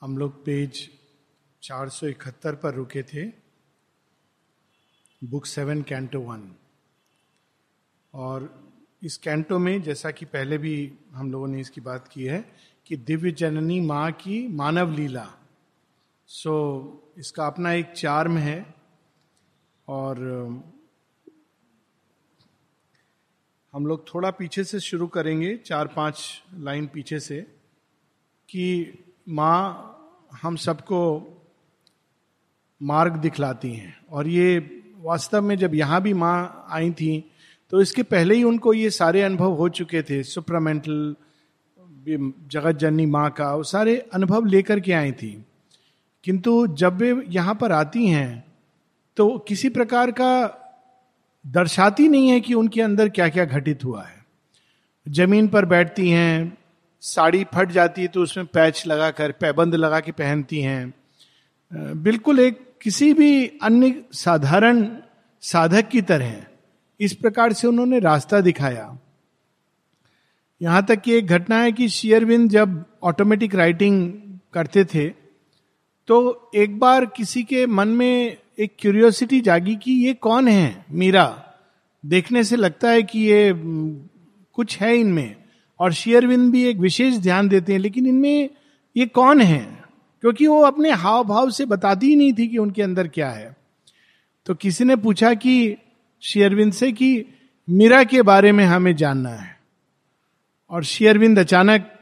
हम लोग पेज 471 पर रुके थे बुक सेवन कैंटो वन। और इस कैंटो में जैसा कि पहले भी हम लोगों ने इसकी बात की है कि दिव्य जननी माँ की मानव लीला। सो so, इसका अपना एक चार्म है और हम लोग थोड़ा पीछे से शुरू करेंगे चार पाँच लाइन पीछे से कि माँ हम सबको मार्ग दिखलाती हैं। और ये वास्तव में जब यहाँ भी माँ आई थी तो इसके पहले ही उनको ये सारे अनुभव हो चुके थे। सुपरामेंटल जगत जननी माँ का, वो सारे अनुभव लेकर के आई थी। किंतु जब वे यहाँ पर आती हैं तो किसी प्रकार का दर्शाती नहीं है कि उनके अंदर क्या क्या घटित हुआ है। ज़मीन पर बैठती हैं साड़ी फट जाती है तो उसमें पैच लगाकर, पैबंद लगा के पहनती हैं। बिल्कुल एक किसी भी अन्य साधारण साधक की तरह इस प्रकार से उन्होंने रास्ता दिखाया। यहाँ तक कि एक घटना है कि शेयरविंद जब ऑटोमेटिक राइटिंग करते थे तो एक बार किसी के मन में एक क्यूरियोसिटी जागी कि ये कौन है? मीरा, देखने से लगता है कि ये कुछ है इनमें। और शेयरविंद भी एक विशेष ध्यान देते हैं, लेकिन इनमें ये कौन है? क्योंकि वो अपने हाव भाव से बताती ही नहीं थी कि उनके अंदर क्या है। तो किसी ने पूछा कि शेयरविंद से कि मीरा के बारे में हमें जानना है। और शेयरविंद अचानक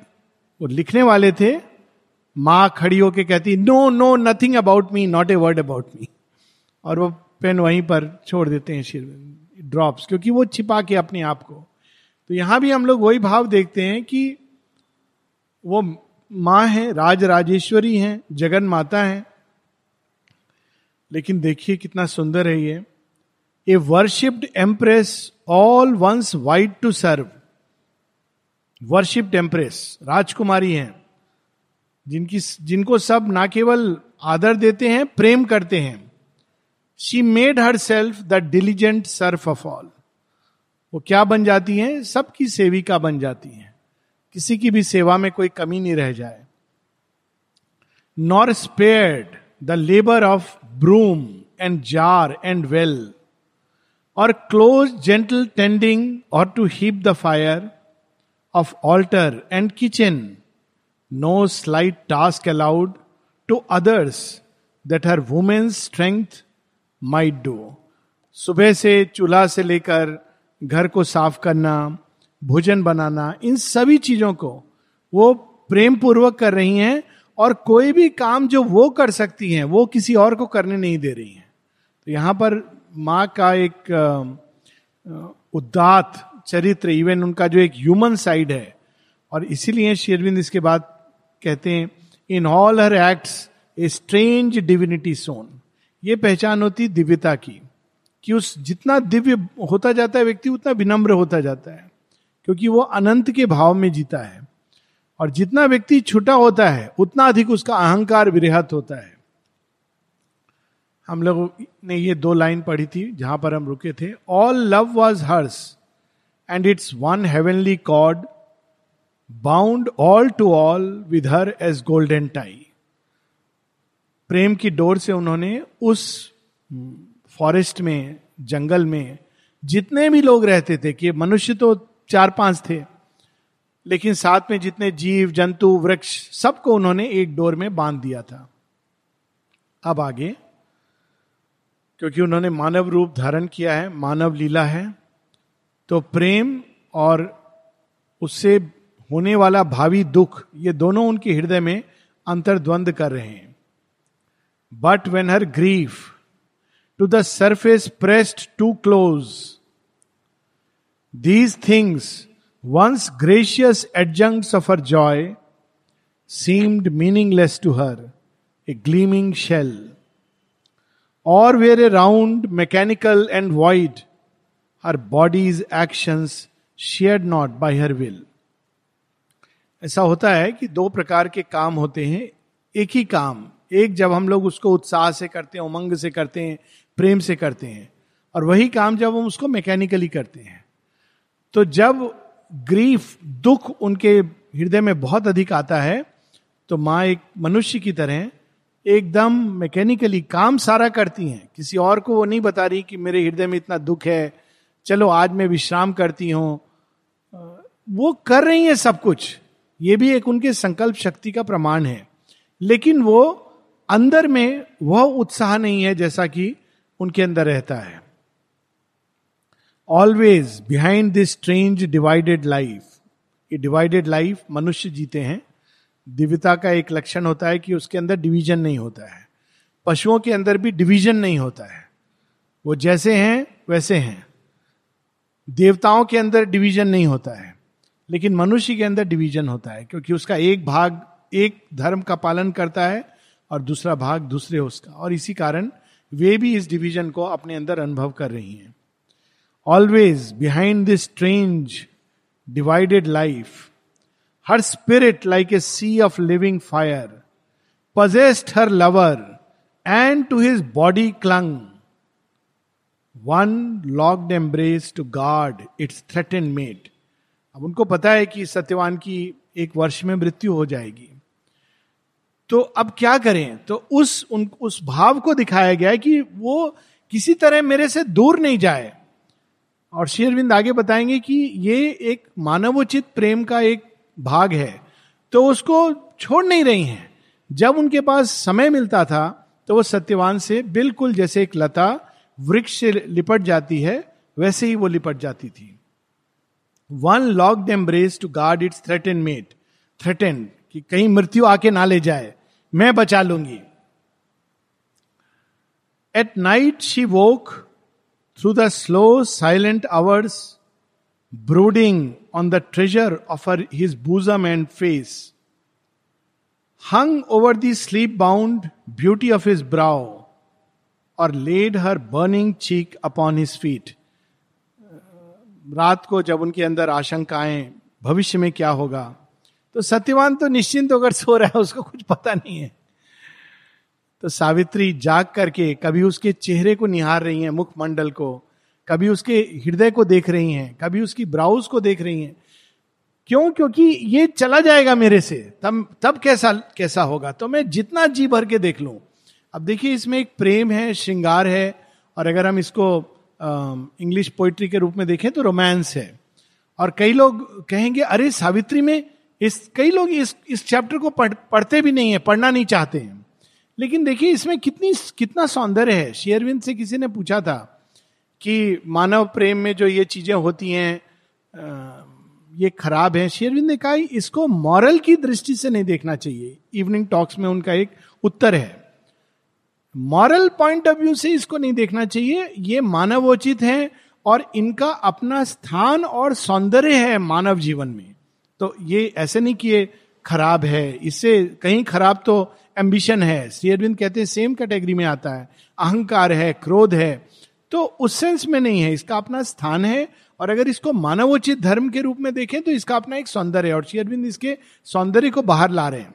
वो लिखने वाले थे, माँ खड़ी होके कहती no no nothing about me not a word about me और वो पेन वहीं पर छोड़ देते हैं शेरविंद ड्रॉप्स क्योंकि वो छिपा के अपने आप को तो यहाँ भी हम लोग वही भाव देखते हैं कि वो माँ है, राज राजेश्वरी हैं, जगन माता है। लेकिन देखिए कितना सुंदर है ये। A worshipped empress all once vied to serve worshipped empress राजकुमारी हैं। जिनकी, जिनको सब ना केवल आदर देते हैं, प्रेम करते हैं। She made herself the diligent serf of all वो क्या बन जाती हैं? सबकी सेविका बन जाती हैं। किसी की भी सेवा में कोई कमी नहीं रह जाए। Nor spared the labour of broom and jar and well or close gentle tending or to heap the fire of altar and kitchen no slight task allowed to others that her women's strength might do सुबह से चूल्हा से लेकर घर को साफ़ करना, भोजन बनाना, इन सभी चीज़ों को वो प्रेम पूर्वक कर रही हैं और कोई भी काम जो वो कर सकती हैं, वो किसी और को करने नहीं दे रही हैं। तो यहाँ पर माँ का एक उदात चरित्र इवन उनका जो एक ह्यूमन साइड है। और इसीलिए शेरविंद इसके बाद कहते हैं in all her acts a strange divinity shone ये पहचान होती दिव्यता की। कि उस जितना दिव्य होता जाता है व्यक्ति, उतना विनम्र होता जाता है, क्योंकि वो अनंत के भाव में जीता है। और जितना व्यक्ति छोटा होता है, उतना अधिक उसका अहंकार विरहत होता है। हम लोग ने ये दो लाइन पढ़ी थी, जहाँ पर हम रुके थे all love was hers and its one heavenly cord bound all to all with her edge golden tie प्रेम की डोर से उन्होंने उस फॉरेस्ट में, जंगल में, जितने भी लोग रहते थे कि मनुष्य तो चार पाँच थे, लेकिन साथ में जितने जीव, जंतु, वृक्ष, सबको उन्होंने एक डोर में बाँध दिया था। अब आगे, क्योंकि उन्होंने मानव रूप धारण किया है, मानव लीला है तो प्रेम और उससे होने वाला भावी दुख, ये दोनों उनके हृदय में अंतर्द्वंद कर रहे हैं। But when her grief to the surface pressed too close these things once gracious adjunct of her joy seemed meaningless to her a gleaming shell or were a round mechanical and wide her body's actions share not by her will ऐसा होता है कि दो प्रकार के काम होते हैं, एक ही काम, एक जब हम लोग उसको उत्साह से करते हैं, उमंग से करते हैं प्रेम से करते हैं। और वही काम जब हम उसको मैकेनिकली करते हैं। तो जब ग्रीफ दुख उनके हृदय में बहुत अधिक आता है तो माँ एक मनुष्य की तरह एकदम मैकेनिकली काम सारा करती हैं। किसी और को वो नहीं बता रही कि मेरे हृदय में इतना दुख है, चलो आज मैं विश्राम करती हूँ। वो कर रही है सब कुछ। ये भी एक उनके संकल्प शक्ति का प्रमाण है। लेकिन वो अंदर में वह उत्साह नहीं है जैसा कि उनके अंदर रहता है। Always behind this strange divided life ये डिवाइडेड लाइफ मनुष्य जीते हैं, दिव्यता का एक लक्षण होता है कि उसके अंदर डिवीज़न नहीं होता है। पशुओं के अंदर भी डिवीज़न नहीं होता है। वो जैसे हैं, वैसे हैं। देवताओं के अंदर डिवीज़न नहीं होता है, लेकिन मनुष्य के अंदर डिवीज़न होता है, क्योंकि उसका एक भाग, एक धर्म का पालन करता है और दूसरा भाग दूसरे उसका। और इसी कारण वे भी इस डिवीज़न को अपने अंदर अनुभव कर रही हैं। Always behind this strange divided life her spirit like a sea of living fire possessed her lover and to his body clung one locked embrace to guard its threatened mate अब उनको पता है कि सत्यवान की एक वर्ष में मृत्यु हो जाएगी। तो अब क्या करें? तो उस, उन, उस भाव को दिखाया गया है कि वो किसी तरह मेरे से दूर नहीं जाए। और शेरविंद आगे बताएँगे कि ये एक मानवोचित प्रेम का एक भाग है। तो उसको छोड़ नहीं रही हैं। जब उनके पास समय मिलता था तो वो सत्यवान से बिल्कुल जैसे एक लता वृक्ष से लिपट जाती है, वैसे ही वो लिपट जाती थी। One locked embrace to guard its threatened mate threatened कि कहीं मृत्यु आके ना ले जाए, मैं बचा लूँगी। At night she woke through the slow silent hours brooding on the treasure of her his bosom and face hung over the sleep bound beauty of his brow or laid her burning cheek upon his feet रात को जब उनके अंदर आशंकाएँ, भविष्य में क्या होगा? तो सत्यवान तो निश्चिंत होकर सो रहा है, उसको कुछ पता नहीं है। तो सावित्री जाग करके कभी उसके चेहरे को निहार रही है मुखमंडल को, कभी उसके हृदय को देख रही हैं, कभी उसकी ब्राउज को देख रही हैं। क्यों? क्योंकि ये चला जाएगा मेरे से, तब तब कैसा कैसा होगा? तो मैं जितना जी भर के देख लूँ। अब देखिए, इसमें एक प्रेम है, श्रृंगार है, और अगर हम इसको इंग्लिश पोइट्री के रूप में देखें तो रोमांस है। और कई लोग कहेंगे, अरे सावित्री में इस कई लोग इस इस चैप्टर को पढ़, पढ़ते भी नहीं है पढ़ना नहीं चाहते हैं। लेकिन देखिए इसमें कितनी कितना सौंदर्य है। शेयरविंद से किसी ने पूछा था कि मानव प्रेम में जो ये चीज़ें होती हैं ये खराब है। शेयरविंद ने कहा इसको मॉरल की दृष्टि से नहीं देखना चाहिए। इवनिंग टॉक्स में उनका एक उत्तर है। मॉरल पॉइंट ऑफ़ व्यू से इसको नहीं देखना चाहिए। ये मानवोचित है और इनका अपना स्थान और सौंदर्य है मानव जीवन में। तो ये ऐसे नहीं कि ये खराब है, इससे कहीं खराब तो एम्बिशन है। श्री अरविंद कहते हैं सेम कैटेगरी में आता है। अहंकार है, क्रोध है। तो उस सेंस में नहीं है, इसका अपना स्थान है। और अगर इसको मानवोचित धर्म के रूप में देखें तो इसका अपना एक सौंदर्य है। और श्री अरविंद इसके सौंदर्य को बाहर ला रहे हैं।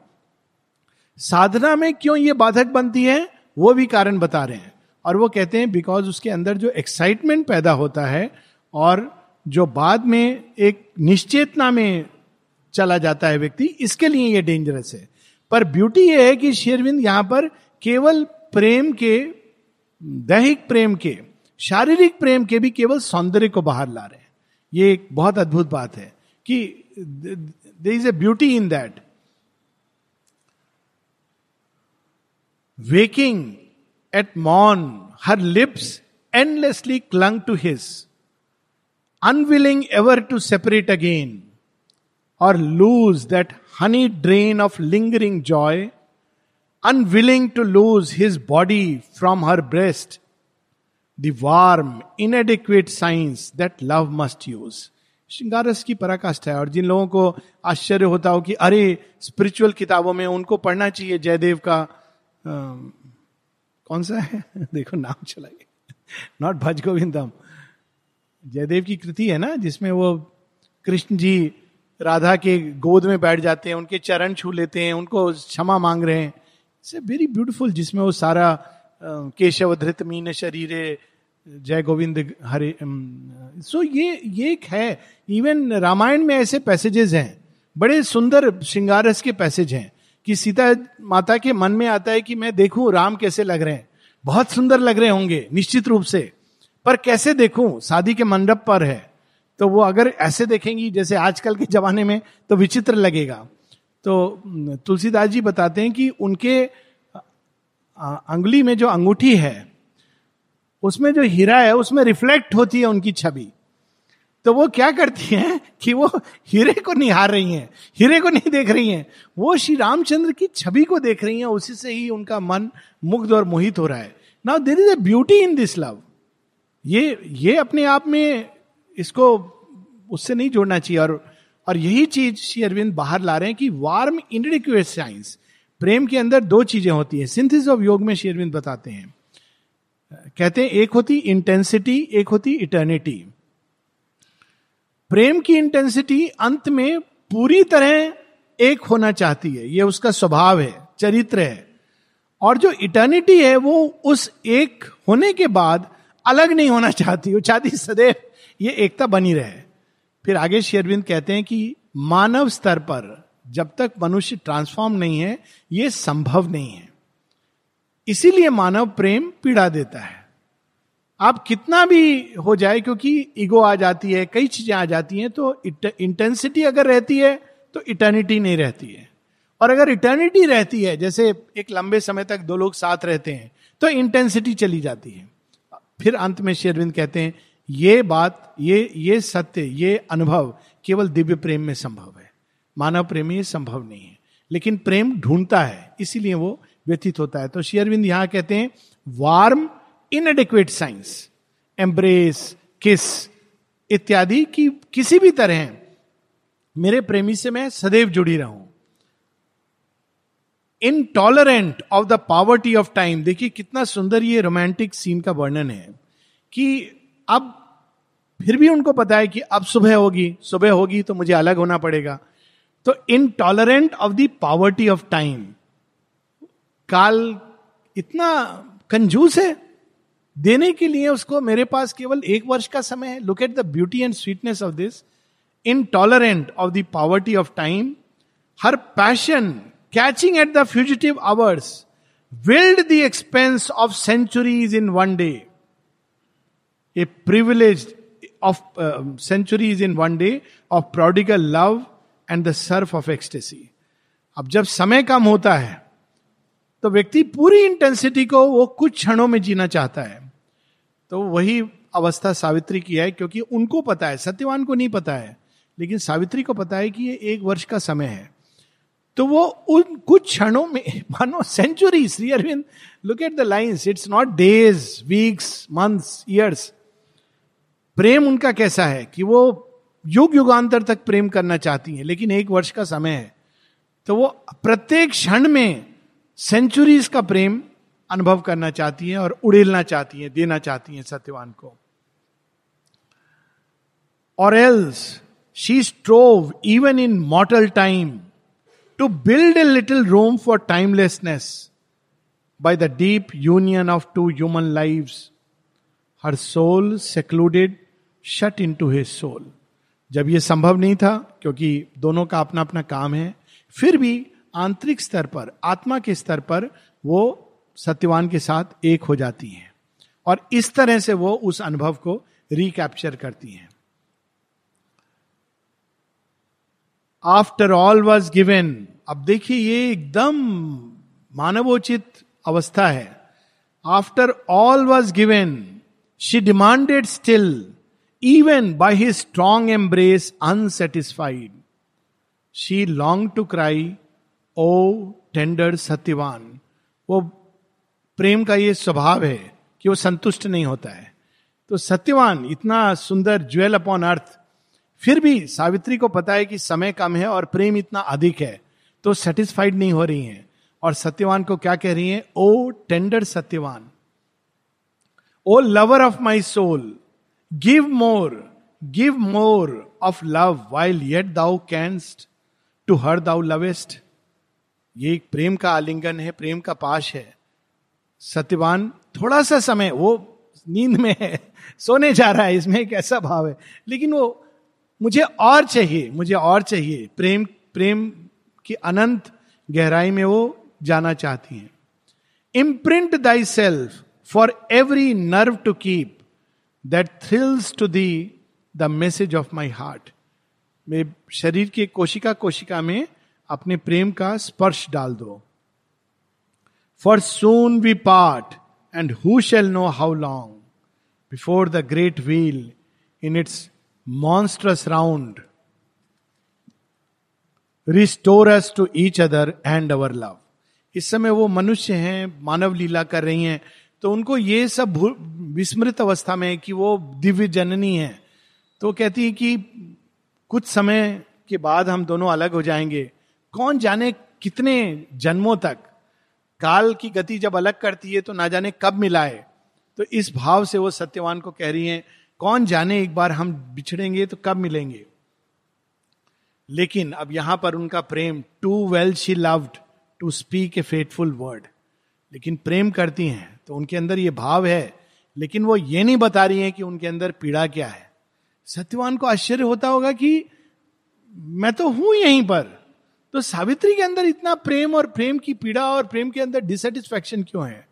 साधना में क्यों ये बाधक बनती है, वो भी कारण बता रहे हैं। और वो कहते हैं बिकॉज़ उसके अंदर जो एक्साइटमेंट पैदा होता है, और जो बाद में एक निश्चेतना में चला जाता है व्यक्ति इसके लिए ये डेंजरस है। पर ब्यूटी ये है कि शेरविंद यहाँ पर केवल प्रेम के दैहिक प्रेम के शारीरिक प्रेम के भी केवल सौंदर्य को बाहर ला रहे हैं। ये एक बहुत अद्भुत बात है कि there is a beauty in that waking at मॉन her lips endlessly clung to his, unwilling ever to separate again or lose that honey drain of lingering joy unwilling to lose his body from her breast warm inadequate science that love must use श्रृंगारस की पराकाष्ठा है और जिन लोगों को आश्चर्य होता हो कि अरे स्पिरिचुअल किताबों में उनको पढ़ना चाहिए जयदेव का आ, कौन सा है देखो नाम चला गया नॉट भज गोविंदम जयदेव की कृति है ना जिसमें वो कृष्ण जी राधा के गोद में बैठ जाते हैं, उनके चरण छू लेते हैं, उनको क्षमा मांग रहे हैं। इट्स ए वेरी ब्यूटिफुल जिसमें वो सारा केशव धृत मीन शरीरे, जय गोविंद, हरे सो ये ये एक है। इवन रामायण में ऐसे पैसेजेस हैं। बड़े सुंदर श्रृंगारस के पैसेज हैं कि सीता माता के मन में आता है कि मैं देखूँ राम कैसे लग रहे हैं। बहुत सुंदर लग रहे होंगे, निश्चित रूप से। पर कैसे देखूँ? शादी के मंडप पर है। तो वो अगर ऐसे देखेंगी जैसे आजकल के जमाने में तो विचित्र लगेगा। तो तुलसीदास जी बताते हैं कि उनके अंगुली में जो अंगूठी है, उसमें जो हीरा है, उसमें रिफ्लेक्ट होती है उनकी छवि। तो वो क्या करती हैं कि वो हीरे को निहार रही हैं, हीरे को नहीं देख रही हैं। वो श्री रामचंद्र की छवि को देख रही हैं, उसी से ही उनका मन मुग्ध और मोहित हो रहा है। Now there is a beauty in this love ये ये अपने आप में इसको उससे नहीं जोड़ना चाहिए। और और यही चीज़ श्री अरविंद बाहर ला रहे हैं कि वार्म इनडिक्यूएट साइंस प्रेम के अंदर दो चीज़ें होती है। सिंथिस ऑफ़ योग में श्री अरविंद बताते हैं। कहते हैं, एक होती इंटेंसिटी एक होती इटर्निटी प्रेम की इंटेंसिटी अंत में पूरी तरह एक होना चाहती है। यह उसका स्वभाव है, चरित्र है। और जो इटर्निटी है, वो उस एक होने के बाद अलग नहीं होना चाहती। वो चाहती सदैव ये एकता बनी रहे। फिर आगे शेरविंद कहते हैं कि मानव स्तर पर जब तक मनुष्य ट्रांसफॉर्म नहीं है, ये संभव नहीं है। इसीलिए मानव प्रेम पीड़ा देता है। आप कितना भी हो जाए, क्योंकि ईगो आ जाती है, कई चीज़ें आ जाती हैं तो इंटेंसिटी अगर रहती है तो इटर्निटी नहीं रहती है। और अगर इटर्निटी रहती है, जैसे एक लंबे समय तक दो लोग साथ रहते हैं तो इंटेंसिटी चली जाती है। फिर अंत में शेरविंद कहते हैं ये बात, ये ये सत्य, ये अनुभव केवल दिव्य प्रेम में संभव है। मानव प्रेम में संभव नहीं है। लेकिन प्रेम ढूंढता है, इसीलिए वो व्यतीत होता है। तो शेयरविंद यहाँ कहते हैं वार्म इनएडिक्वेट साइंस एम्ब्रेस किस इत्यादि की, किसी भी तरह, मेरे प्रेमी से मैं सदैव जुड़ी रहूँ। Intolerant of the poverty of time देखिए, कितना सुंदर ये रोमांटिक सीन का वर्णन है कि अब फिर भी उनको पता है कि अब सुबह होगी सुबह होगी तो मुझे अलग होना पड़ेगा। तो intolerant of the poverty of time काल इतना कंजूस है देने के लिए उसको मेरे पास केवल एक वर्ष का समय है। Look at the beauty and sweetness of this intolerant of the poverty of time her passion catching at the fugitive hours, willed the expanse of centuries in one day a privilege of uh, centuries in one day of prodigal love and the surf of ecstasy. अब जब समय कम होता है तो व्यक्ति पूरी intensity को वो कुछ क्षणों में जीना चाहता है। तो वही अवस्था सावित्री की है क्योंकि उनको पता है सत्यवान को नहीं पता है लेकिन सावित्री को पता है कि ये एक वर्ष का समय है। तो वो उन कुछ क्षणों में मानो century Shri Aurobindo look at the lines it's not days weeks months years प्रेम उनका कैसा है कि वो युग युगांतर तक प्रेम करना चाहती हैं, लेकिन एक वर्ष का समय है। तो वो प्रत्येक क्षण में सेंचुरीज का प्रेम अनुभव करना चाहती हैं और उड़ेलना चाहती हैं, देना चाहती हैं सत्यवान को। और else she strove even in mortal time to build a little little for timelessness by the deep union of two human human her soul soul secluded, into his soul जब ये संभव नहीं था क्योंकि दोनों का अपना अपना काम है फिर भी आंतरिक स्तर पर आत्मा के स्तर पर वो सत्यवान के साथ एक हो जाती हैं। और इस तरह से वो उस अनुभव को रिकैप्चर करती हैं। आफ्टर ऑल वॉज़ गिवेन अब देखिए ये एकदम मानवोचित अवस्था है। After all was given she demanded still even by his strong embrace unsatisfied she longed to cry O tender Satyavan वो प्रेम का ये स्वभाव है कि वो संतुष्ट नहीं होता है। तो सत्यवान इतना सुंदर ज्वेल अपॉन अर्थ फिर भी सावित्री को पता है कि समय कम है और प्रेम इतना अधिक है तो सेटिस्फाइड नहीं हो रही हैं। और सत्यवान को क्या कह रही हैं? O tender Satyavan O lover of my soul give more give more of love while yet thou canst to her thou lovest ये एक प्रेम का आलिंगन है, प्रेम का पाश है। सत्यवान, थोड़ा सा समय, वो नींद में है, सोने जा रहा है, इसमें एक ऐसा भाव है? लेकिन वो, मुझे और चाहिए, मुझे और चाहिए। प्रेम प्रेम की अनंत गहराई में वो जाना चाहती हैं। Imprint thyself for every nerve to keep that thrills to thee the message of my heart मेरे शरीर के कोशिका कोशिका में अपने प्रेम का स्पर्श डाल दो। For soon we part and who shall know how long before the great wheel in its monstrous round restore us to each other and our love इस समय वो मनुष्य हैं, मानव लीला कर रही हैं तो उनको ये सब विस्मृत अवस्था में कि वो दिव्य जननी है। तो कहती है कि कुछ समय के बाद हम दोनों अलग हो जाएँगे। कौन जाने कितने जन्मों तक? काल की गति जब अलग करती है तो ना जाने कब मिलाए तो इस भाव से वो सत्यवान को कह रही हैं, कौन जाने एक बार हम बिछड़ेंगे तो कब मिलेंगे? लेकिन अब यहाँ पर उनका प्रेम too well she loved to speak a fateful word लेकिन प्रेम करती हैं तो उनके अंदर ये भाव है लेकिन वो ये नहीं बता रही है कि उनके अंदर पीड़ा क्या है। सत्यवान को आश्चर्य होता होगा कि मैं तो हूँ यहीं पर। तो सावित्री के अंदर इतना प्रेम और प्रेम की पीड़ा और प्रेम के अंदर डिसटिस्फैक्शन क्यों है?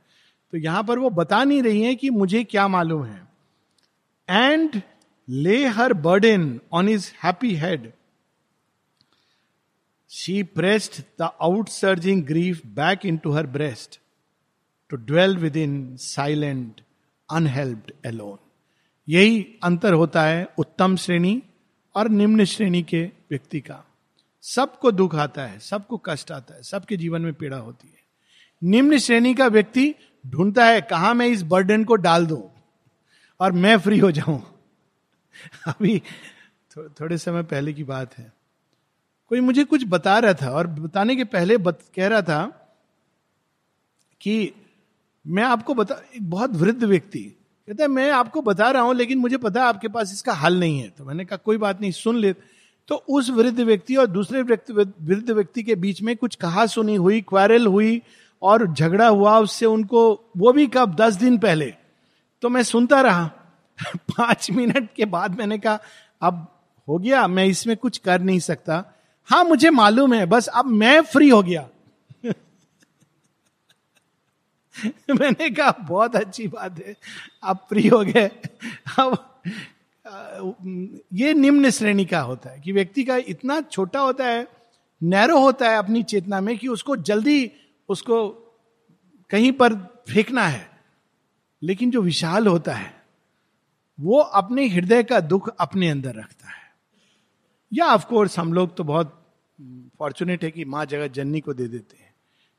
तो यहाँ पर वो बता नहीं रही है कि मुझे क्या मालूम है। And lay her burden on his happy head she pressed the outsurging grief back into her breast to dwell within silent unhelped alone यही अंतर होता है उत्तम श्रेणी और निम्न श्रेणी के व्यक्ति का। सबको दुख आता है सबको कष्ट आता है सबके जीवन में पीड़ा होती है। निम्न श्रेणी का व्यक्ति ढूंढता है कहा मैं इस बर्डन को डाल दूँ और मैं फ्री हो जाऊँ? अभी थो, थोड़े समय पहले की बात है। कोई मुझे कुछ बता रहा था और बताने के पहले बत, कह रहा था कि मैं आपको बता एक बहुत वृद्ध व्यक्ति। कहता है, मैं आपको बता रहा हूँ, लेकिन मुझे पता है आपके पास इसका हल नहीं है। तो मैंने कहा, कोई बात नहीं, सुन ले। तो उस वृद्ध व्यक्ति और दूसरे व्यक्ति, वृद्ध व्यक्ति के बीच में कुछ कहा सुनी हुई, क्वारल हुई, और झगड़ा हुआ उससे उनको, वो भी कब? दस दिन पहले। तो मैं सुनता रहा। पाँच मिनट के बाद मैंने कहा, अब हो गया, मैं इसमें कुछ कर नहीं सकता। हाँ मुझे मालूम है, बस अब मैं फ्री हो गया। मैंने कहा, बहुत अच्छी बात है। आप फ्री हो गए। अब ये निम्न श्रेणी का होता है कि व्यक्ति का इतना छोटा होता है, नैरो होता है अपनी चेतना में कि उसको जल्दी उसको कहीं पर फेंकना है। लेकिन जो विशाल होता है, वो अपने हृदय का दुख अपने अंदर रखता है। या ऑफकोर्स हम लोग तो बहुत फॉर्चुनेट है कि माँ जगत जननी को दे देते हैं।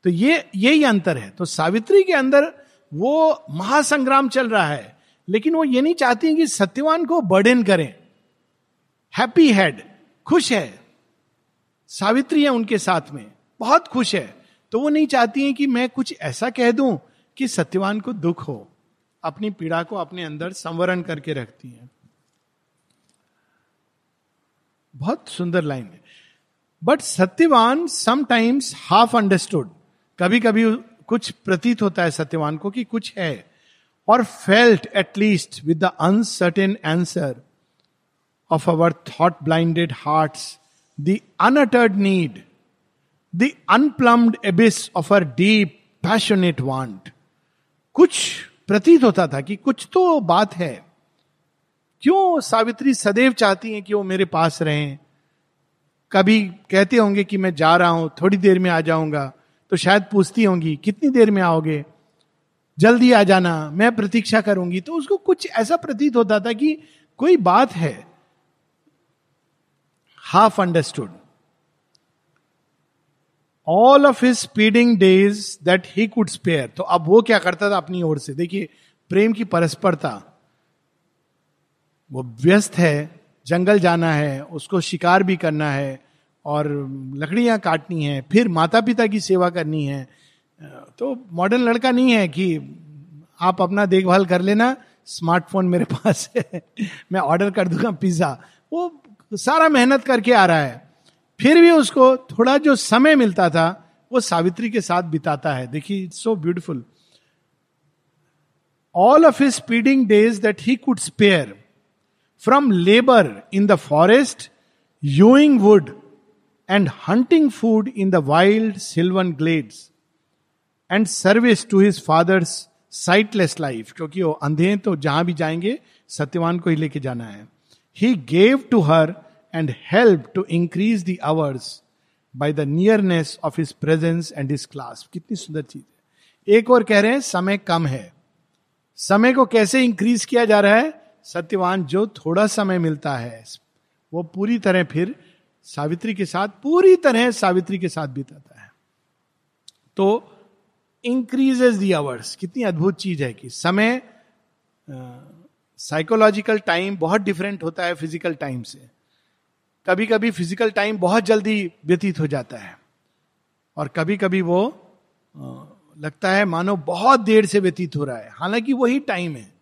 तो ये, यही अंतर है। तो सावित्री के अंदर वो महासंग्राम चल रहा है, लेकिन वो ये नहीं चाहती कि सत्यवान को बर्डन करें। हैप्पी हेड खुश है। सावित्री है उनके साथ में, बहुत खुश है। तो वो नहीं चाहती है कि मैं कुछ ऐसा कह दूँ कि सत्यवान को दुख हो। अपनी पीड़ा को अपने अंदर संवरण करके रखती है। बहुत सुंदर लाइन है। But Satyavan sometimes half understood कभी कभी कुछ प्रतीत होता है सत्यवान को कि कुछ है, और felt at least with the uncertain answer of our thought blinded heart the unuttered need the unplumbed abyss of a deep passionate want कुछ प्रतीत होता था कि कुछ तो बात है। क्यों सावित्री सदैव चाहती हैं कि वो मेरे पास रहें? कभी कहते होंगे कि मैं जा रहा हूँ, थोड़ी देर में आ जाऊँगा। तो शायद पूछती होंगी, कितनी देर में आओगे? जल्दी आ जाना, मैं प्रतीक्षा करूँगी। तो उसको कुछ ऐसा प्रतीत होता था कि कोई बात है। Half understood all of his speeding days that he could spare तो अब वो क्या करता था अपनी ओर से? देखिए, प्रेम की परस्परता। वो व्यस्त है, जंगल जाना है, उसको शिकार भी करना है। और लकड़ियाँ काटनी है, फिर माता पिता की सेवा करनी है। तो मॉडर्न लड़का नहीं है कि आप अपना देखभाल कर लेना स्मार्टफ़ोन मेरे पास है, मैं ऑर्डर कर दूँगा पिज्जा वो सारा मेहनत करके आ रहा है। फिर भी उसको थोड़ा जो समय मिलता था, वो सावित्री के साथ बिताता है। देखिए it's so beautiful all of his speeding days that he could spare from labour in the forest hewing wood and hunting food in the wild sylvan glades and service to his father's sightless life क्योंकि वो अंधे हैं तो जहाँ भी जाएँगे, सत्यवान को ही लेके जाना है। He gave to her and help to increase the by the nearness of his presence and his clasp कितनी सुंदर चीज़ है। एक और कह रहे हैं, समय कम है। समय को कैसे इंक्रीज किया जा रहा है? सत्यवान, जो थोड़ा समय मिलता है, वो पूरी तरह फिर सावित्री के साथ पूरी तरह सावित्री के साथ बीताता है। तो इंक्रीजेस दी आवर्स कितनी अद्भुत चीज़ है कि समय साइकोलॉजिकल टाइम बहुत डिफरेंट होता है फ़िज़िकल टाइम से। कभी कभी फ़िज़िकल टाइम बहुत जल्दी व्यतीत हो जाता है। और कभी कभी वो लगता है मानो बहुत देर से व्यतीत हो रहा है। हालाँकि वही टाइम है।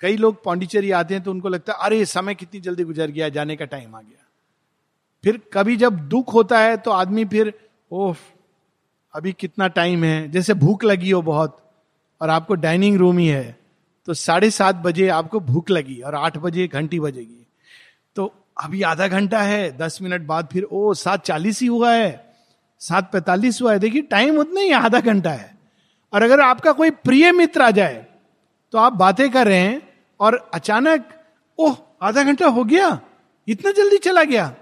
कई लोग पांडिचेरी आते हैं तो उनको लगता है, अरे, समय कितनी जल्दी गुजर गया, जाने का टाइम आ गया। फिर कभी जब दुख होता है तो आदमी फिर, ओह, अभी कितना टाइम है। जैसे भूख लगी हो बहुत और आपको डाइनिंग रूम ही है तो साढ़े सात बजे आपको भूख लगी और आठ बजे घंटी बजेगी। तो अभी आधा घंटा है, दस मिनट बाद फिर ओ सात चालीस ही हुआ है, सात पैतालीस हुआ है। देखिए, टाइम उतना ही, आधा घंटा है। और अगर आपका कोई प्रिय मित्र आ जाए तो आप बातें कर रहे हैं और अचानक, ओह, आधा घंटा हो गया, इतना जल्दी चला गया।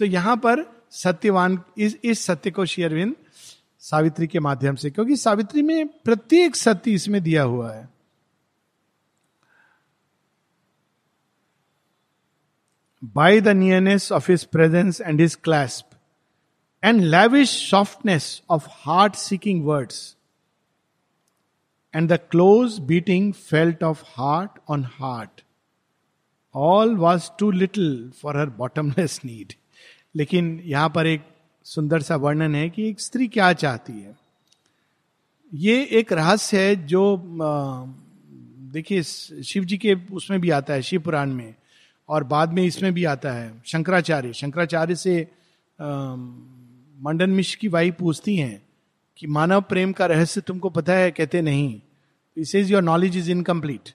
तो यहाँ पर सत्यवान, इस इस सत्य को शेयरविंद सावित्री के माध्यम से, क्योंकि सावित्री में प्रत्येक सत्य इसमें दिया हुआ है। By the nearness of his presence and his clasp and lavish softness of heart seeking words and the close beating felt of heart on heart all was too little for her bottomless need लेकिन यहाँ पर एक सुंदर सा वर्णन है कि एक स्त्री क्या चाहती है। ये एक रहस्य है जो देखिए शिव जी के उसमें भी आता है, शिव पुराण में, और बाद में इसमें भी आता है, शंकराचार्य। शंकराचार्य से मंडन मिश्र की वाई पूछती हैं कि, मानव प्रेम का रहस्य तुमको पता है? कहते, नहीं। इस is your knowledge is incomplete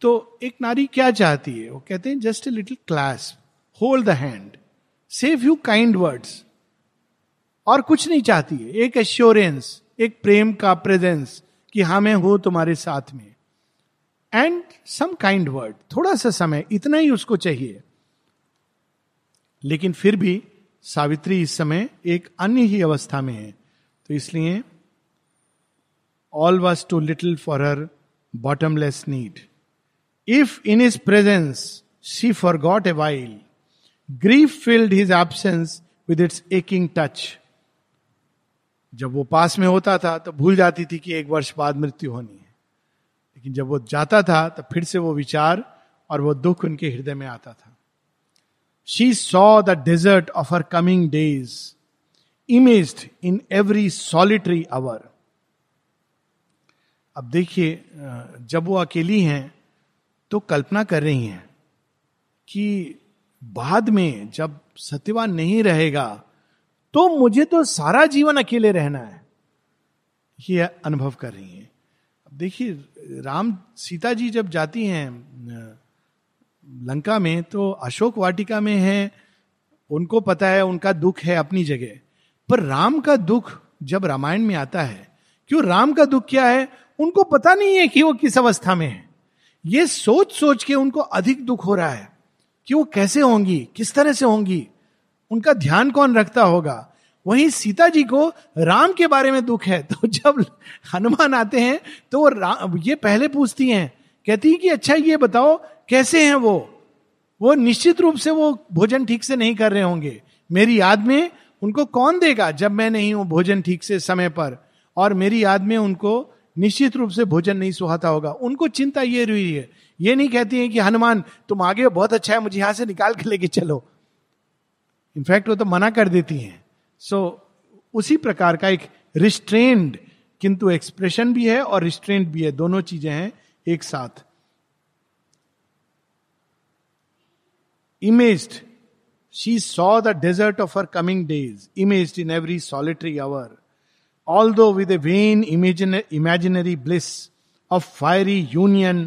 तो एक नारी क्या चाहती है? वो कहते हैं just a little clasp hold the hand save you kind words और कुछ नहीं चाहती है। एक एश्योरेंस एक प्रेम का प्रेजेंस कि हाँ मैं हूँ तुम्हारे साथ में। एंड सम काइंड वर्ड थोड़ा सा समय, इतना ही उसको चाहिए। लेकिन फिर भी सावित्री इस समय एक अन्य ही अवस्था में है। तो इसलिए all was too little for her bottomless need if in his presence she forgot a wild grief field his absence with its aching touch जब वो पास में होता था तो भूल जाती थी कि एक वर्ष बाद मृत्यु होनी है। लेकिन जब वो जाता था तो फिर से वो विचार और वो दुख उनके हृदय में आता था। She saw the desert of her coming days image in every solitary hour अब देखिए जब वो अकेली हैं तो कल्पना कर रही हैं कि बाद में जब सत्यवान नहीं रहेगा तो मुझे तो सारा जीवन अकेले रहना है। ये अनुभव कर रही है। देखिए, राम सीता जी जब जाती हैं लंका में तो अशोक वाटिका में है, उनको पता है, उनका दुख है अपनी जगह। पर राम का दुख जब रामायण में आता है, क्यों राम का दुख क्या है, उनको पता नहीं है कि वो किस अवस्था में है। ये सोच सोच के उनको अधिक दुख हो रहा है। कि वो कैसे होंगी, किस तरह से होंगी, उनका ध्यान कौन रखता होगा? वहीं सीता जी को राम के बारे में दुख है। तो जब हनुमान आते हैं तो वो ये पहले पूछती हैं, कहती है कि अच्छा ये बताओ, कैसे हैं वो? वो निश्चित रूप से वो भोजन ठीक से नहीं कर रहे होंगे। मेरी याद में उनको कौन देगा जब मैं नहीं हूँ भोजन ठीक से समय पर? और मेरी याद में उनको निश्चित रूप से भोजन नहीं सुहाता होगा। उनको चिंता ये रही है ये नहीं कहती है कि हनुमान तुम आगे बहुत अच्छा है मुझे यहाँ से निकाल के लेके चलो. इनफैक्ट वो तो मना कर देती हैं। सो so, उसी प्रकार का एक रिस्ट्रेंड किंतु एक्सप्रेशन भी है और रिस्ट्रेंट भी है। दोनों चीज़ें हैं एक साथ। Imaged she saw the desert of her coming days imaged in every solitary hour although with a vain imaginary bliss of fiery union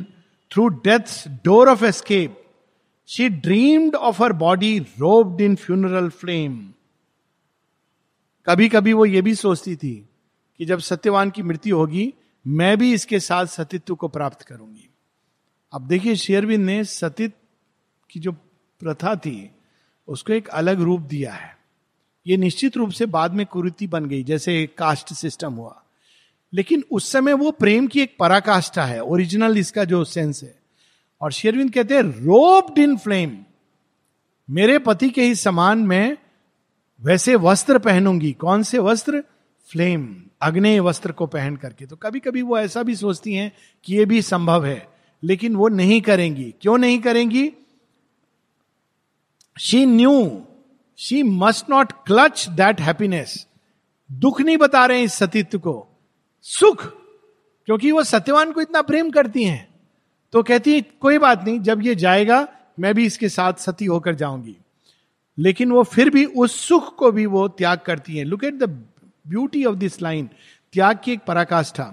through death's door of escape, she dreamed of her body robed in funeral flame कभी कभी वो ये भी सोचती थी कि जब सत्यवान की मृत्यु होगी मैं भी इसके साथ सतित्व को प्राप्त करूँगी। अब देखिए शेयरविंद ने सतित्व की जो प्रथा थी उसको एक अलग रूप दिया है। ये निश्चित रूप से बाद में कुरीति बन गई जैसे कास्ट सिस्टम हुआ। लेकिन उस समय वो प्रेम की एक पराकाष्ठा है ओरिजिनल इसका जो सेंस है। और शेरविंद कहते हैं रोप्ड इन फ्लेम मेरे पति के ही समान मैं वैसे वस्त्र पहनूँगी। कौन से वस्त्र? फ्लेम अग्नि वस्त्र को पहन करके। तो कभी कभी वो ऐसा भी सोचती हैं कि ये भी संभव है, लेकिन वो नहीं करेंगी। क्यों नहीं करेंगी? She knew she must not clutch that happiness दुख नहीं बता रहे इस सतीत्व को। सुख, क्योंकि वो सत्यवान को इतना प्रेम करती हैं। तो कहती है, कोई बात नहीं, जब ये जाएगा, मैं भी इसके साथ सती होकर जाऊँगी। लेकिन वो फिर भी उस सुख को भी वो त्याग करती हैं। Look at the beauty of this line त्याग की एक पराकाष्ठा।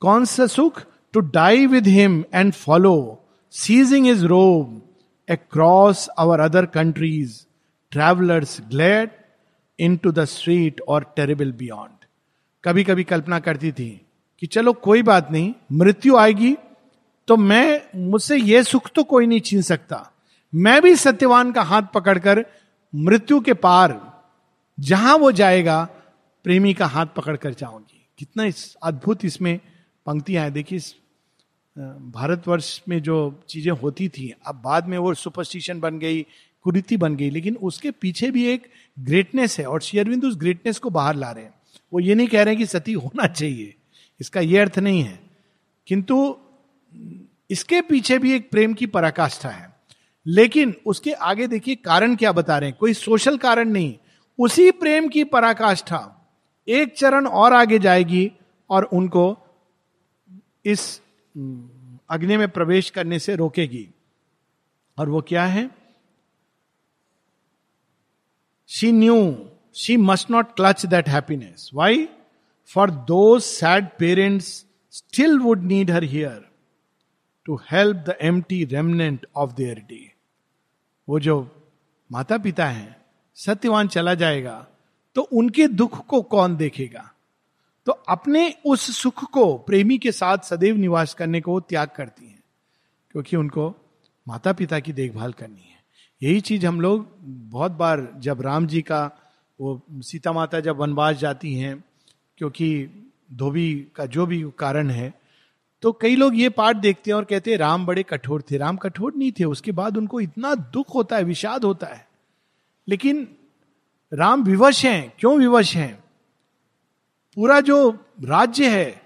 कौन सा सुख? To die with him and follow seizing is robe across our other countries travellers glade in to the street और टेरेबल बियॉन्ड कभी कभी कल्पना करती थी कि चलो कोई बात नहीं, मृत्यु आएगी तो मैं, मुझसे यह सुख तो कोई नहीं छीन सकता। मैं भी सत्यवान का हाथ पकड़कर मृत्यु के पार, जहाँ वो जाएगा, प्रेमी का हाथ पकड़कर जाऊँगी। कितना इस अद्भुत इसमें पंक्तियाँ हैं। देखिए भारतवर्ष में जो चीज़ें होती थी, अब बाद में वो सुपरस्टिशन बन गई, कुरीति बन गई, लेकिन उसके पीछे भी एक ग्रेटनेस है और शेयरविंद उस ग्रेटनेस को बाहर ला रहे हैं। वो ये नहीं कह रहे कि सती होना चाहिए। इसका ये अर्थ नहीं है। किंतु इसके पीछे भी एक प्रेम की पराकाष्ठा है। लेकिन उसके आगे देखिए कारण क्या बता रहे हैं। कोई सोशल कारण नहीं। उसी प्रेम की पराकाष्ठा एक चरण और आगे जाएगी और उनको इस अग्नि में प्रवेश करने से रोकेगी। और वो क्या है? She knew must not clutch that happiness why for though sad parents still would need her here to help the empty remnant of their day वो जो माता पिता हैं, सत्यवान चला जाएगा तो उनके दुख को कौन देखेगा? तो अपने उस सुख को, प्रेमी के साथ सदैव निवास करने को त्याग करती हैं, क्योंकि उनको माता पिता की देखभाल करनी है। यही चीज़ हम लोग बहुत बार जब राम जी का वो सीता माता जब वनवास जाती हैं, क्योंकि धोबी का जो भी कारण है तो कई लोग ये पाठ देखते हैं और कहते हैं, राम बड़े कठोर थे। राम कठोर नहीं थे, उसके बाद उनको इतना दुख होता है, विषाद होता है। लेकिन राम विवश हैं। क्यों विवश हैं? पूरा जो राज्य है,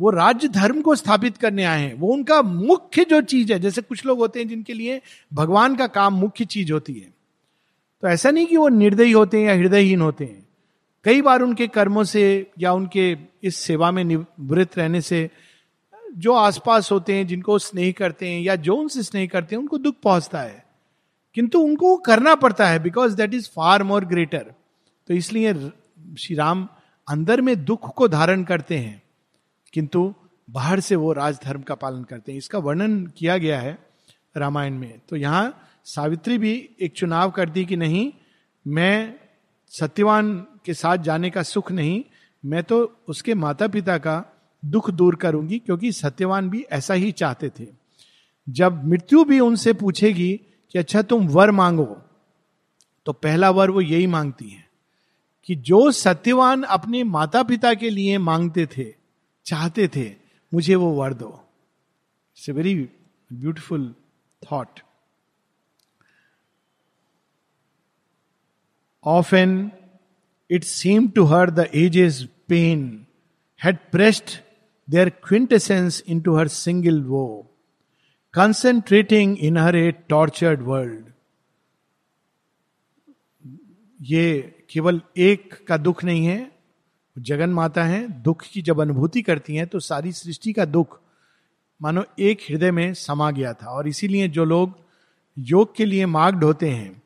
वो राज्य धर्म को स्थापित करने आए हैं। वो उनका मुख्य जो चीज़ है, जैसे कुछ लोग होते हैं जिनके लिए भगवान का काम मुख्य चीज़ होती है। तो ऐसा नहीं कि वो निर्दयी होते हैं या हृदयहीन होते हैं। कई बार उनके कर्मों से या उनके इस सेवा में निवृत्त रहने से जो आसपास होते हैं, जिनको स्नेह करते हैं या जो उनसे स्नेह करते हैं, उनको दुख पहुँचता है। किंतु उनको करना पड़ता है because that is far more greater तो इसलिए श्री राम अंदर में दुख को धारण करते हैं, किंतु बाहर से वो राजधर्म का पालन करते हैं। इसका वर्णन किया गया है रामायण में। तो यहाँ सावित्री भी एक चुनाव करती कि नहीं, मैं सत्यवान के साथ जाने का सुख नहीं, मैं तो उसके माता पिता का दुख दूर करूँगी क्योंकि सत्यवान भी ऐसा ही चाहते थे। जब मृत्यु भी उनसे पूछेगी कि अच्छा तुम वर मांगो तो पहला वर वो यही मांगती है कि जो सत्यवान अपने माता पिता के लिए मांगते थे, चाहते थे, मुझे वो वर दो। It's a very beautiful thought it seem to her the ages pain had pressed their quintessence in to her single woe concentrating in her a tortured world ये केवल एक का दुख नहीं है जगन माता है, दुख की जब अनुभूति करती हैं तो सारी सृष्टि का दुख, मानो एक हृदय में समा गया था। और इसीलिए जो लोग योग के लिए मार्ग ढोते हैं,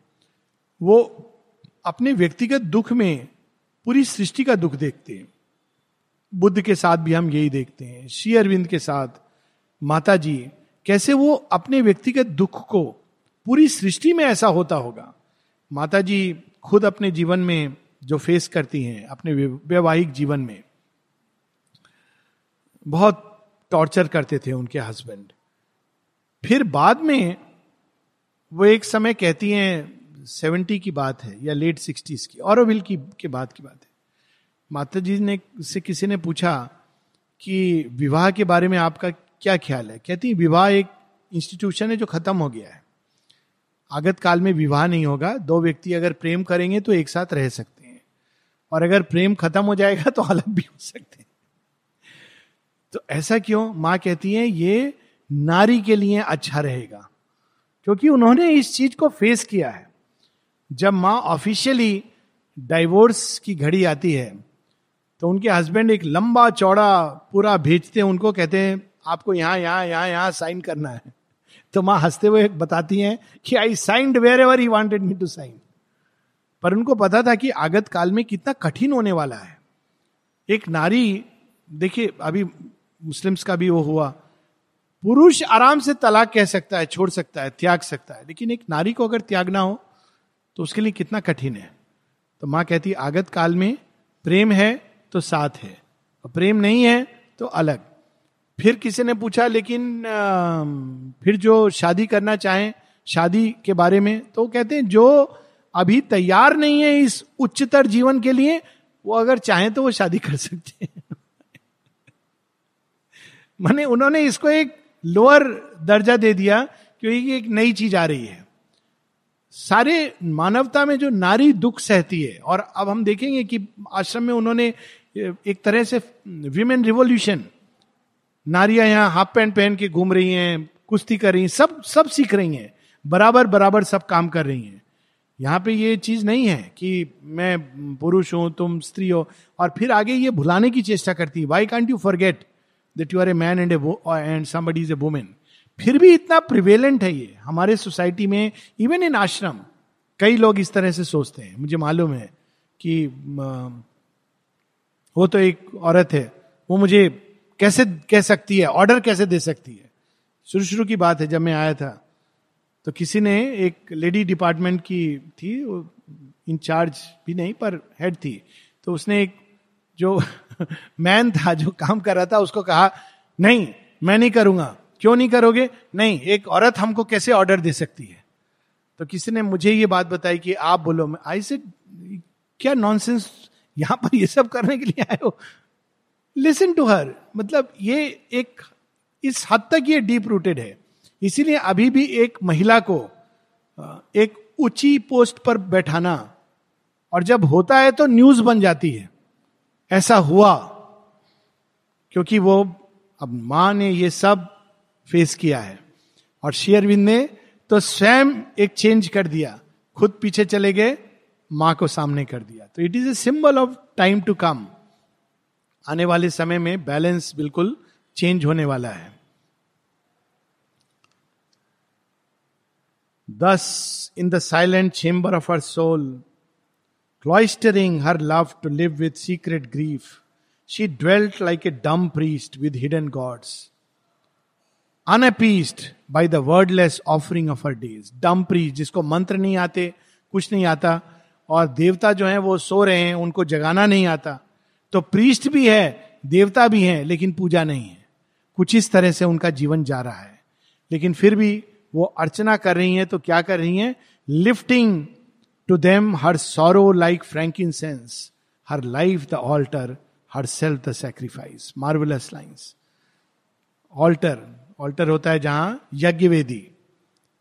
वो अपने व्यक्तिगत दुख में पूरी सृष्टि का दुख देखते हैं। बुद्ध के साथ भी हम यही देखते हैं। श्री अरविंद के साथ माता जी कैसे वो अपने व्यक्तिगत दुख को पूरी सृष्टि में ऐसा होता होगा? माता जी खुद अपने जीवन में जो फेस करती हैं, अपने वैवाहिक जीवन में, बहुत टॉर्चर करते थे उनके हस्बैंड। फिर बाद में वो एक समय कहती हैं सेवेंटी की बात है या लेट सिक्सटीज की, और की, के बाद की बात है। माता जी ने, से किसी ने पूछा कि विवाह के बारे में आपका क्या ख्याल है? कहती विवाह एक इंस्टीट्यूशन है जो खत्म हो गया है। आगत काल में विवाह नहीं होगा, दो व्यक्ति अगर प्रेम करेंगे तो एक साथ रह सकते हैं। और अगर प्रेम खत्म हो जाएगा तो अलग भी हो सकते हैं। तो ऐसा क्यों? माँ कहती है, ये नारी के लिए अच्छा रहेगा, क्योंकि उन्होंने इस चीज़ को फेस किया है। जब माँ ऑफिशियली डाइवोर्स की घड़ी आती है तो उनके हस्बैंड एक लंबा चौड़ा पूरा भेजते हैं, उनको कहते हैं, आपको यहाँ यहाँ यहाँ यहाँ साइन करना है। तो माँ हँसते हुए बताती हैं कि I signed wherever he wanted me to sign पर उनको पता था कि आगत काल में कितना कठिन होने वाला है। एक नारी, देखिए, अभी मुस्लिम्स का भी वो हुआ। पुरुष आराम से तलाक कह सकता है, छोड़ सकता है, त्याग सकता है। लेकिन एक नारी को अगर त्यागना हो तो उसके लिए कितना कठिन है? तो माँ कहती, आगत काल में प्रेम है तो साथ है, और प्रेम नहीं है तो अलग। फिर किसी ने पूछा, लेकिन फिर जो शादी करना चाहे, शादी के बारे में? तो कहते हैं, जो अभी तैयार नहीं है इस उच्चतर जीवन के लिए, वो अगर चाहे तो वो शादी कर सकते हैं। माने उन्होंने इसको एक लोअर दर्जा दे दिया क्योंकि एक नई चीज़ आ रही है। सारे मानवता में जो नारी दुख सहती है, और अब हम देखेंगे कि आश्रम में उन्होंने एक तरह से विमेन रिवोल्यूशन नारियाँ यहाँ हाफ़ पैंट पहन के घूम रही हैं, कुश्ती कर रही हैं, सब सब सीख रही हैं, बराबर बराबर सब काम कर रही हैं। यहाँ पे ये चीज़ नहीं है कि मैं पुरुष हूँ, तुम स्त्री हो, और फिर आगे ये भुलाने की चेष्टा करती है। Why can't you forget that you are a man and and somebody is a woman फिर भी इतना प्रिवेलेंट है ये, हमारे सोसाइटी में इवन इन आश्रम कई लोग इस तरह से सोचते हैं। मुझे मालूम है कि वो तो एक औरत है, वो मुझे कैसे, कह सकती है ऑर्डर कैसे दे सकती है? शुरू शुरू की बात है, जब मैं आया था तो किसी ने एक लेडी डिपार्टमेंट की थी इंचार्ज भी नहीं, पर हेड थी। तो उसने एक जो मैन था, जो काम कर रहा था, उसको कहा, नहीं, मैं नहीं करूँगा। क्यों नहीं करोगे? नहीं, एक औरत हमको कैसे ऑर्डर दे सकती है? तो किसी ने मुझे ये बात बताई कि आप बोलो, मैं आई से क्या नॉनसेंस यहाँ पर ये सब करने के लिए आए हो? लिसन टू हर मतलब ये एक, इस हद तक ये डीप रूटेड है। इसीलिए अभी भी एक महिला को एक ऊँची पोस्ट पर बैठाना, और जब होता है तो न्यूज़ बन जाती है। ऐसा हुआ, क्योंकि वो अब माँ ने ये सब फेस किया है। और शेयरविंद ने तो स्वयं एक चेंज कर दिया। खुद पीछे चले गए, माँ को सामने कर दिया। तो it is a symbol of time to come आने वाले समय में बैलेंस बिल्कुल चेंज होने वाला है। Thus in the silent chamber of her soul cloistering her love to live with secret grief she dwelt like a dumb priest with hidden gods unappeased by the wordless offering of her days dumb जिसको मंत्र नहीं आते, कुछ नहीं आता, और देवता जो है, वो सो रहे हैं, उनको जगाना नहीं आता। तो प्रीस्ट भी है, देवता भी है, लेकिन पूजा नहीं है। कुछ इस तरह से उनका जीवन जा रहा है। लेकिन फिर भी वो अर्चना कर रही हैं तो क्या कर रही हैं? Lifting to them her sorrow like frankincense her life the altar her self the sacrifice marvellous lines altar altar होता है जहाँ यज्ञ वेदी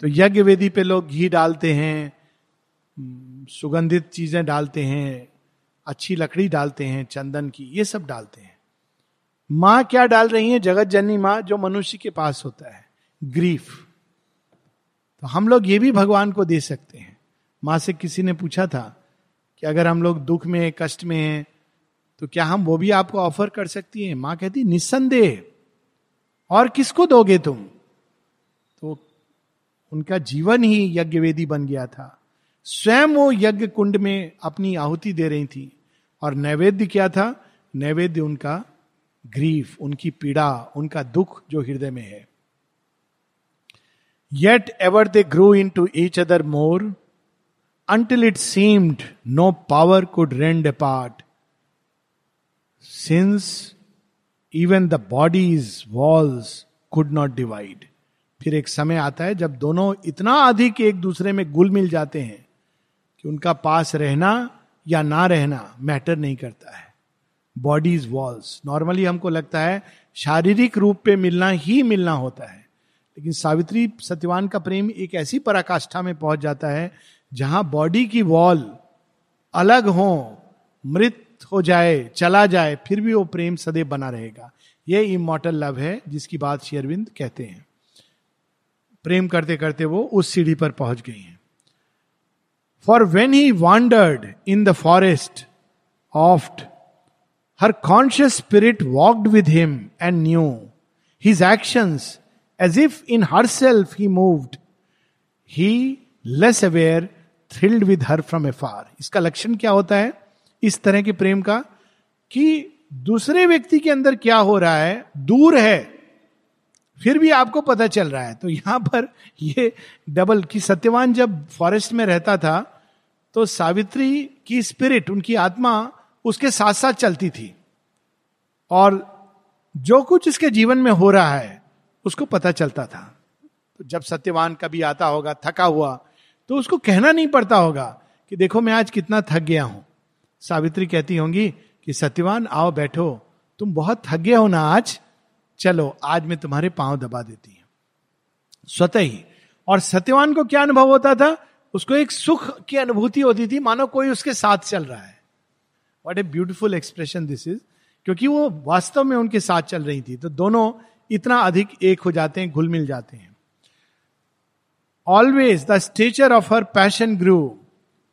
तो यज्ञ वेदी पे लोग घी डालते हैं सुगंधित चीज़ें डालते हैं, अच्छी लकड़ी डालते हैं, चंदन की, ये सब डालते हैं। माँ क्या डाल रही है? जगत जननी माँ जो मनुष्य के पास होता है, ग्रीफ। तो हम लोग ये भी भगवान को दे सकते हैं। माँ से किसी ने पूछा था कि अगर हम लोग दुख में, कष्ट में हैं तो क्या हम वो भी आपको ऑफ़र कर सकती हैं? माँ कहती, निस्संदेह। और किसको दोगे तुम? तो उनका जीवन ही यज्ञ वेदी बन गया था। स्वयं वो यज्ञ कुंड में अपनी आहुति दे रही थी। और नैवेद्य क्या था? नैवेद्य उनका ग्रीफ, उनकी पीड़ा, उनका दुख जो हृदय में है। Yet ever they grow into each other more until it seemed no power could rend a part Since even the bodies walls could not divide. फिर एक समय आता है जब दोनों इतना अधिक एक दूसरे में गुल मिल जाते हैं कि उनका पास रहना या ना रहना मैटर नहीं करता है। बॉडीज वॉल्स नॉर्मली हमको लगता है शारीरिक रूप पे मिलना ही मिलना होता है। लेकिन सावित्री सत्यवान का प्रेम एक ऐसी पराकाष्ठा में पहुँच जाता है जहाँ बॉडी की वॉल अलग हो, मृत हो जाए, चला जाए, फिर भी वो प्रेम सदैव बना रहेगा। ये इमोटल लव है, जिसकी बात शेरविंद कहते हैं। प्रेम करते करते वो उस सीढ़ी पर पहुँच गई हैं। For when he wandered in the forest oft her conscious spirit walked with him and knew his actions as if in her self he moved he less aware thrilled with her from afar इसका लक्षण क्या होता है? इस तरह के प्रेम का कि दूसरे व्यक्ति के अंदर क्या हो रहा है, दूर है, फिर भी आपको पता चल रहा है। तो यहाँ पर ये डबल कि सत्यवान जब फॉरेस्ट में रहता था तो सावित्री की स्पिरिट उनकी आत्मा उसके साथ साथ चलती थी। और जो कुछ इसके जीवन में हो रहा है, उसको पता चलता था। तो जब सत्यवान कभी आता होगा, थका हुआ तो उसको कहना नहीं पड़ता होगा कि देखो मैं आज कितना थक गया हूँ। सावित्री कहती होंगी कि, सत्यवान, आओ बैठो। तुम बहुत थक हो ना आज। चलो, आज मैं तुम्हारे पाँव दबा देती हूँ। स्वतः ही। और सत्यवान को क्या अनुभव होता था? उसको एक सुख की अनुभूति होती थी। मानो कोई उसके साथ चल रहा है। What a beautiful expression this is क्योंकि वो वास्तव में उनके साथ चल रही थी। तो दोनों इतना अधिक एक हो जाते हैं, घुल मिल जाते हैं। Always the stature of her passion grew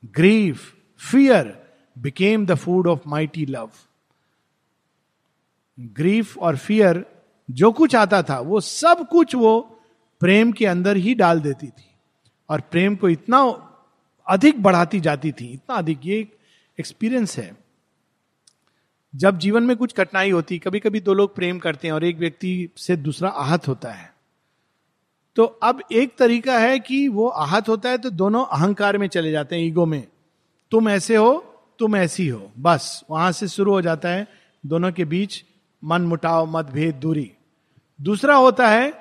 grief fear became the food of mighty love grief और फियर जो कुछ आता था, वो सब कुछ वो प्रेम के अंदर ही डाल देती थी। और प्रेम को इतना अधिक बढ़ाती जाती थी, इतना अधिक, ये एक्सपीरियंस है। जब जीवन में कुछ कठिनाई होती कभी कभी दो लोग प्रेम करते हैं और एक व्यक्ति से दूसरा आहत होता है। तो अब एक तरीका है कि वो आहत होता है तो दोनों अहंकार में चले जाते हैं, ईगो में। तुम ऐसे हो तुम ऐसी हो। बस, वहाँ से शुरू हो जाता है दोनों के बीच मन मुटाव मतभेद, दूरी। दूसरा होता है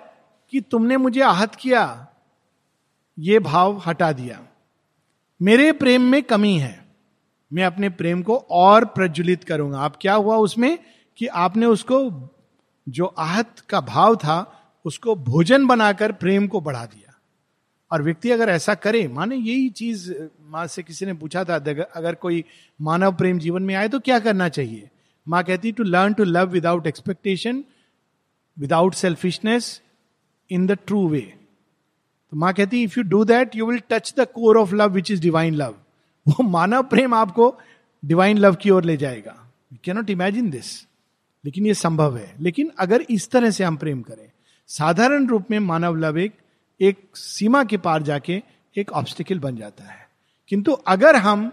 कि तुमने मुझे आहत किया, ये भाव हटा दिया। मेरे प्रेम में कमी है। मैं अपने प्रेम को और प्रज्वलित करूँगा। आप क्या हुआ उसमें कि आपने उसको, जो आहत का भाव था, उसको भोजन बनाकर प्रेम को बढ़ा दिया। और व्यक्ति अगर ऐसा करे, माने यही चीज़ माँ से किसी ने पूछा था अगर कोई मानव प्रेम जीवन में आए तो क्या करना चाहिए? माँ कहती to learn to love without expectation without selfishness in the true way तो माँ कहती if you do that you will touch the core of love which is divine love वो मानव प्रेम आपको डिवाइन लव की ओर ले जाएगा। यू कैनॉट इमेजिन दिस लेकिन ये संभव है। लेकिन अगर इस तरह से हम प्रेम करें, साधारण रूप में मानव लव एक एक सीमा के पार जाके एक ऑब्स्टिकल बन जाता है। किंतु अगर हम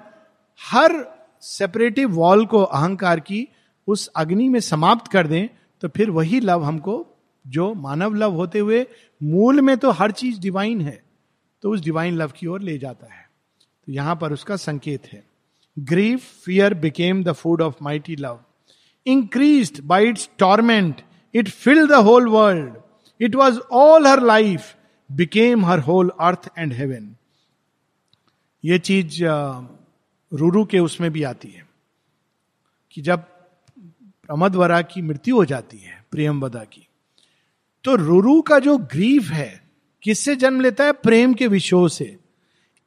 हर सेपरेटिव वॉल को अहंकार की उस अग्नि में समाप्त कर दें तो फिर वही लव हमको, जो मानव लव होते हुए मूल में तो हर चीज़ डिवाइन है तो उस डिवाइन लव की ओर ले जाता है। तो यहाँ पर उसका संकेत है। Grief fear became the food of mighty love increase by its torment it fill the whole world it was all her life became her whole earth and heaven ये चीज़ रूरू के उसमें भी आती है कि जब प्रमदवरा की मृत्यु हो जाती है प्रियमवदा की तो रुरु का जो ग्रीफ है, किससे जन्म लेता है? प्रेम के विषयों से।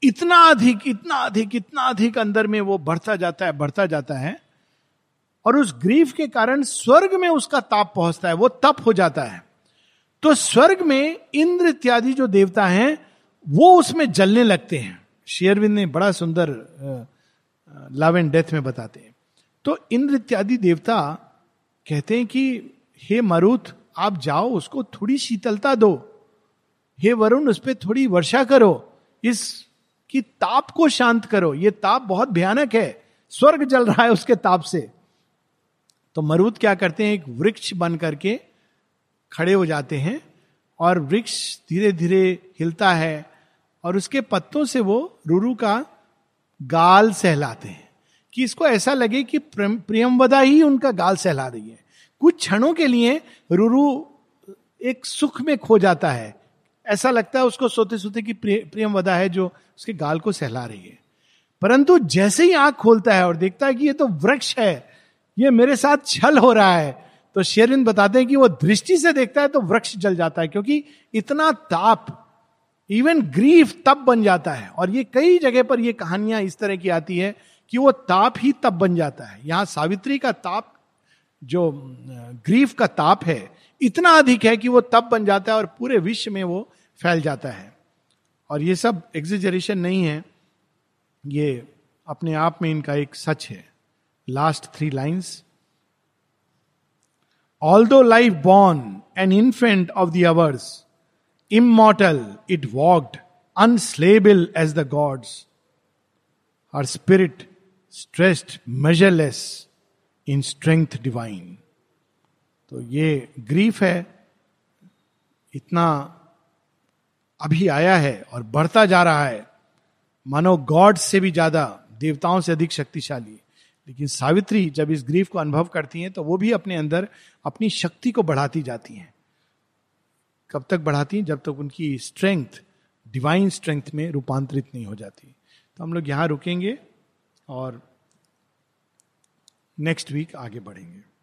इतना अधिक इतना अधिक इतना अधिक अंदर में वो बढ़ता जाता है, बढ़ता जाता है, और उस ग्रीफ के कारण स्वर्ग में उसका ताप पहुँचता है, वो तप हो जाता है। तो स्वर्ग में इंद्र इत्यादि जो देवता हैं, वो उसमें जलने लगते हैं। शेयरविंद ने बड़ा सुंदर लव एंड डेथ में बताते हैं। तो इंद्र इत्यादि देवता कहते हैं कि, हे मरुत, आप जाओ, उसको थोड़ी शीतलता दो। हे वरुण, उस पर थोड़ी वर्षा करो। इस कि ताप को शांत करो। ये ताप बहुत भयानक है। स्वर्ग जल रहा है उसके ताप से। तो मरुद क्या करते हैं? एक वृक्ष बन करके खड़े हो जाते हैं और वृक्ष धीरे धीरे हिलता है और उसके पत्तों से वो रुरु का गाल सहलाते हैं। कि इसको ऐसा लगे कि प्रियमवदा ही उनका गाल सहला रही है। कुछ क्षणों के लिए रुरु एक सुख में खो जाता है। ऐसा लगता है उसको सोते सोते कि प्रियमवदा है जो उसके गाल को सहला रही है। परंतु जैसे ही आँख खोलता है और देखता है कि ये तो वृक्ष है, ये मेरे साथ छल हो रहा है तो शेरविंद बताते हैं कि वो दृष्टि से देखता है तो वृक्ष जल जाता है, क्योंकि इतना ताप इवन ग्रीफ तब बन जाता है। और ये कई जगह पर ये कहानियाँ इस तरह की आती है कि वो ताप ही तब बन जाता है। यहाँ सावित्री का ताप, जो ग्रीफ का ताप है, इतना अधिक है कि वो तब बन जाता है और पूरे विश्व में वो फैल जाता है। और ये सब एग्जिजरेशन नहीं है। ये अपने आप में इनका एक सच है। Last three lines although life born an infant of the immortal it walked unslayable as the gods her spirit stressed measureless in strength divine तो ये ग्रीफ है, इतना अभी आया है और बढ़ता जा रहा है। मानो गॉड से भी ज़्यादा देवताओं से अधिक शक्तिशाली। लेकिन सावित्री जब इस ग्रीफ को अनुभव करती हैं तो वो भी अपने अंदर अपनी शक्ति को बढ़ाती जाती हैं। कब तक बढ़ाती? हैं जब तक उनकी स्ट्रेंथ डिवाइन स्ट्रेंथ में रूपांतरित नहीं हो जाती। तो हम लोग यहाँ रुकेंगे और नेक्स्ट वीक आगे बढ़ेंगे।